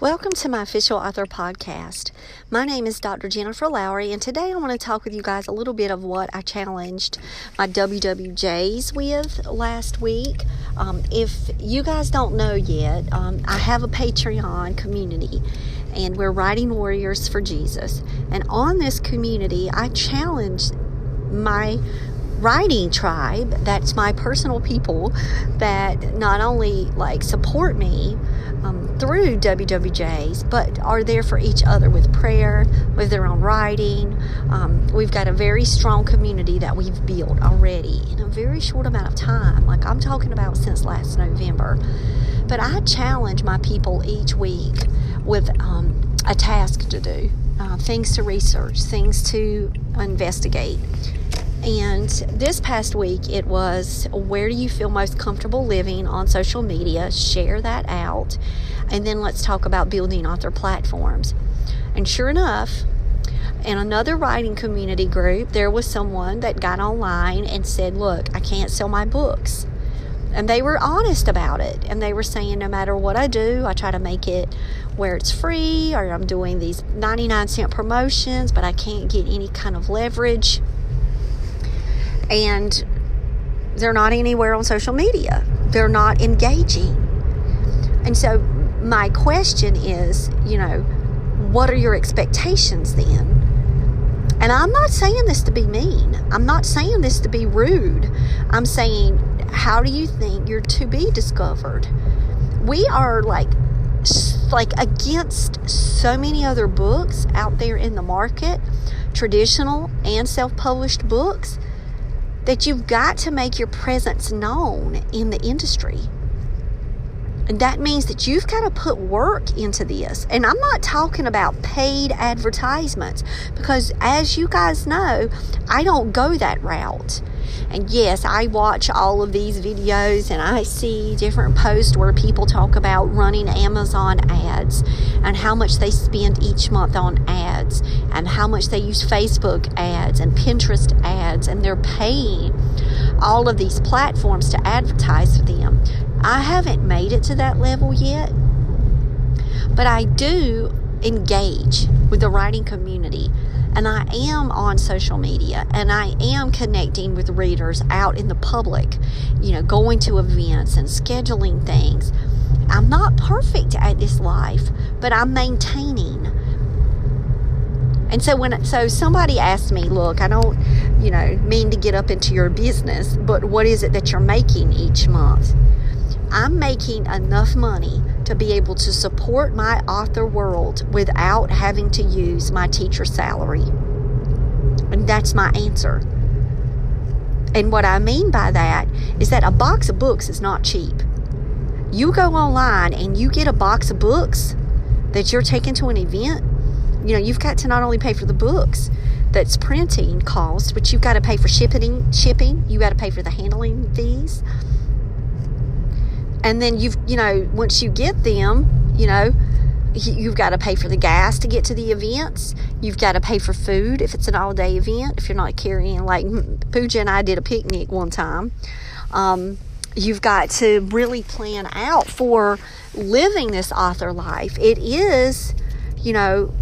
Welcome to my official author podcast. My name is Dr. Jennifer Lowry, and today I want to talk with you guys a little bit of what I challenged my WWJs with last week. Um, if you guys don't know yet, um, I have a Patreon community, and we're writing warriors for Jesus. And on this community, I challenged my writing tribe that's my personal people that not only like support me um, through WWJs, but are there for each other with prayer, with their own writing. Um, we've got a very strong community that we've built already in a very short amount of time. Like I'm talking about since last November. But I challenge my people each week with um, a task to do, uh, things to research, things to investigate. And this past week, it was where do you feel most comfortable living on social media? Share that out. And then let's talk about building author platforms. And sure enough, in another writing community group, there was someone that got online and said, Look, I can't sell my books. And they were honest about it. And they were saying, No matter what I do, I try to make it where it's free, or I'm doing these 99 cent promotions, but I can't get any kind of leverage and they're not anywhere on social media. They're not engaging. And so, my question is, you know, what are your expectations then? And I'm not saying this to be mean. I'm not saying this to be rude. I'm saying, how do you think you're to be discovered? We are like like against so many other books out there in the market, traditional and self-published books that you've got to make your presence known in the industry. And that means that you've got to put work into this. And I'm not talking about paid advertisements because, as you guys know, I don't go that route. And yes, I watch all of these videos and I see different posts where people talk about running Amazon ads and how much they spend each month on ads and how much they use Facebook ads and Pinterest ads and they're paying all of these platforms to advertise for them. I haven't made it to that level yet, but I do engage with the writing community and I am on social media and I am connecting with readers out in the public, you know, going to events and scheduling things. I'm not perfect at this life, but I'm maintaining. And so when so somebody asked me, look, I don't, you know, mean to get up into your business, but what is it that you're making each month? I'm making enough money to be able to support my author world without having to use my teacher salary. And that's my answer. And what I mean by that is that a box of books is not cheap. You go online and you get a box of books that you're taking to an event, you know, you've got to not only pay for the books that's printing cost, but you've got to pay for shipping, shipping, you got to pay for the handling fees and then you've you know once you get them you know you've got to pay for the gas to get to the events. You've got to pay for food if it's an all day event if you're not carrying like Pooja and I did a picnic one time. Um, you've got to really plan out for living this author life. It is you know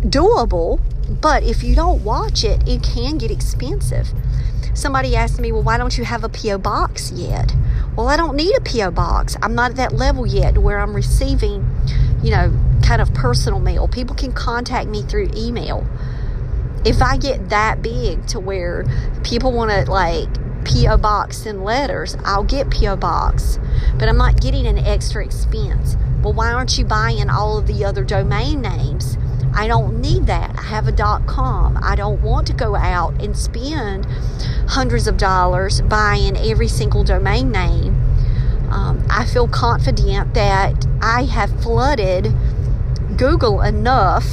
doable but if you don't watch it it can get expensive somebody asked me well why don't you have a po box yet well, I don't need a P.O. box. I'm not at that level yet where I'm receiving, you know, kind of personal mail. People can contact me through email. If I get that big to where people want to like P.O. box and letters, I'll get P.O. box. But I'm not getting an extra expense. Well, why aren't you buying all of the other domain names? I don't need that. I have a dot .com. I don't want to go out and spend hundreds of dollars buying every single domain name. Um, I feel confident that I have flooded Google enough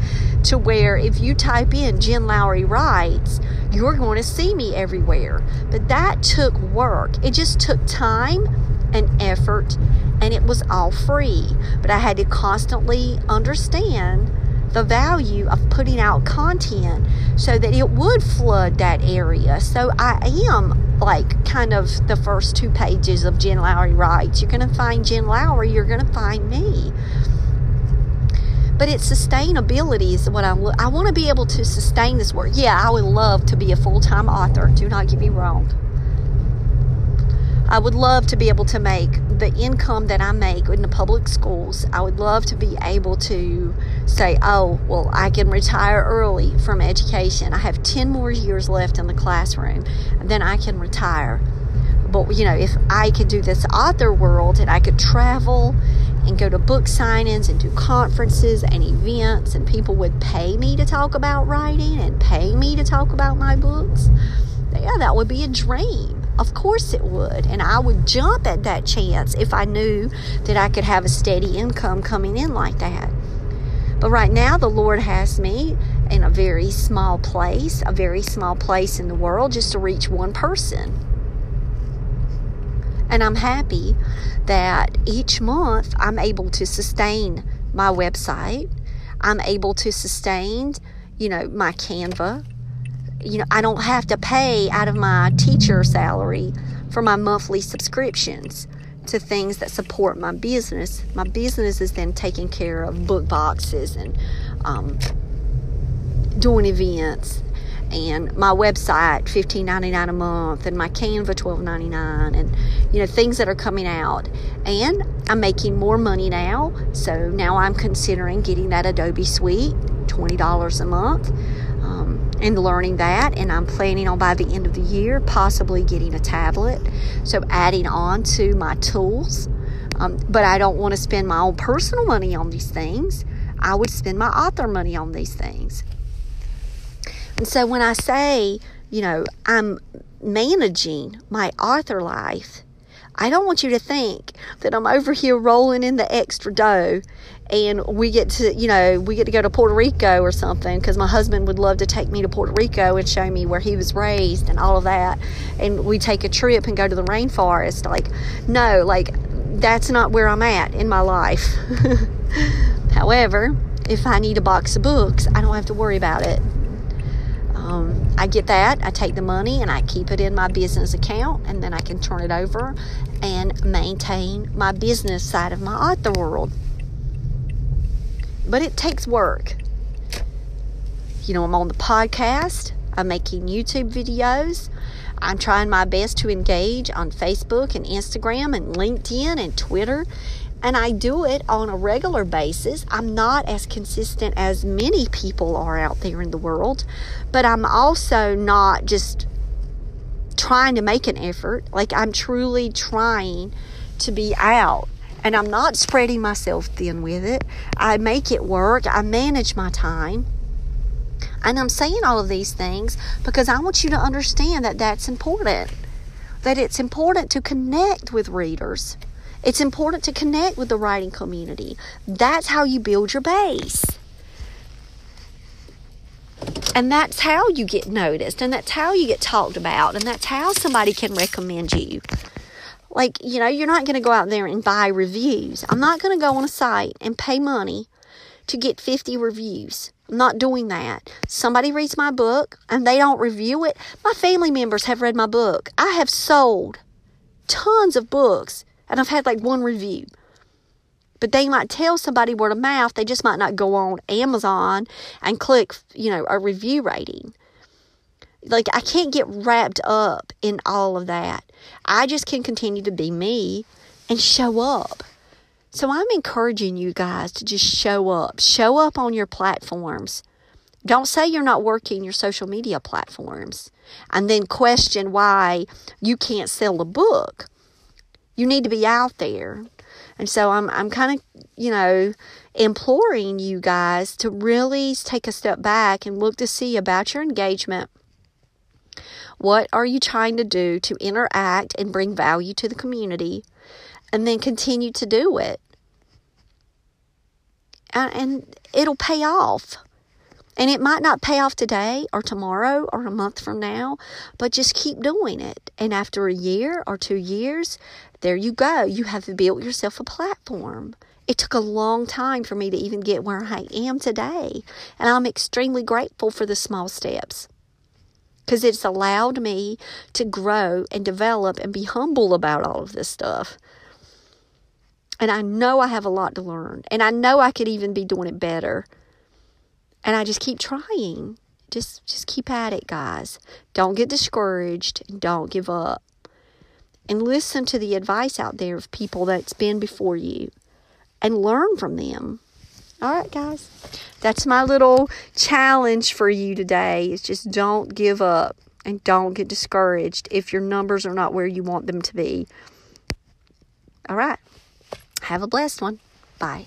to where if you type in Jen Lowry Writes, you're going to see me everywhere. But that took work. It just took time and effort, and it was all free. But I had to constantly understand the value of putting out content so that it would flood that area. So I am like kind of the first two pages of Jen Lowry Writes. You're going to find Jen Lowry, you're going to find me. But it's sustainability is what I look. I want to be able to sustain this work. Yeah, I would love to be a full time author. Do not get me wrong. I would love to be able to make the income that I make in the public schools. I would love to be able to say, oh, well, I can retire early from education. I have 10 more years left in the classroom, and then I can retire. But, you know, if I could do this author world and I could travel and go to book signings and do conferences and events, and people would pay me to talk about writing and pay me to talk about my books, yeah, that would be a dream. Of course it would. And I would jump at that chance if I knew that I could have a steady income coming in like that. But right now, the Lord has me in a very small place, a very small place in the world just to reach one person. And I'm happy that each month I'm able to sustain my website. I'm able to sustain, you know, my Canva, you know, I don't have to pay out of my teacher salary for my monthly subscriptions to things that support my business. My business is then taking care of book boxes and um, doing events. And my website $15.99 a month and my canva $12.99 and you know things that are coming out. And i'm making more money now so now i'm considering getting that adobe suite $20 a month and learning that. And I'm planning on by the end of the year possibly getting a tablet. So adding on to my tools. Um, but I don't want to spend my own personal money on these things. I would spend my author money on these things. And so when I say, you know, I'm managing my author life, I don't want you to think that I'm over here rolling in the extra dough and we get to, you know, we get to go to Puerto Rico or something because my husband would love to take me to Puerto Rico and show me where he was raised and all of that. And we take a trip and go to the rainforest. Like, no, like, that's not where I'm at in my life. However, if I need a box of books, I don't have to worry about it. Um, I get that. I take the money and I keep it in my business account, and then I can turn it over and maintain my business side of my author world. But it takes work. You know, I'm on the podcast, I'm making YouTube videos. I'm trying my best to engage on Facebook and Instagram and LinkedIn and Twitter and I do it on a regular basis. I'm not as consistent as many people are out there in the world, but I'm also not just trying to make an effort. Like I'm truly trying to be out and I'm not spreading myself thin with it. I make it work, I manage my time. And I'm saying all of these things because I want you to understand that that's important. That it's important to connect with readers. It's important to connect with the writing community. That's how you build your base. And that's how you get noticed, and that's how you get talked about, and that's how somebody can recommend you. Like, you know, you're not going to go out there and buy reviews. I'm not going to go on a site and pay money to get 50 reviews. I'm not doing that. Somebody reads my book and they don't review it. My family members have read my book. I have sold tons of books and I've had like one review. But they might tell somebody word of mouth, they just might not go on Amazon and click, you know, a review rating. Like, I can't get wrapped up in all of that. I just can continue to be me and show up. So I'm encouraging you guys to just show up. Show up on your platforms. Don't say you're not working your social media platforms and then question why you can't sell a book. You need to be out there. And so I'm I'm kind of, you know, imploring you guys to really take a step back and look to see about your engagement What are you trying to do to interact and bring value to the community? And then continue to do it. And it'll pay off. And it might not pay off today or tomorrow or a month from now, but just keep doing it. And after a year or two years, there you go. You have built yourself a platform. It took a long time for me to even get where I am today. And I'm extremely grateful for the small steps because it's allowed me to grow and develop and be humble about all of this stuff. And I know I have a lot to learn. And I know I could even be doing it better. And I just keep trying. Just just keep at it, guys. Don't get discouraged don't give up. And listen to the advice out there of people that's been before you and learn from them. All right, guys. That's my little challenge for you today. Is just don't give up and don't get discouraged if your numbers are not where you want them to be. All right. Have a blessed one. Bye.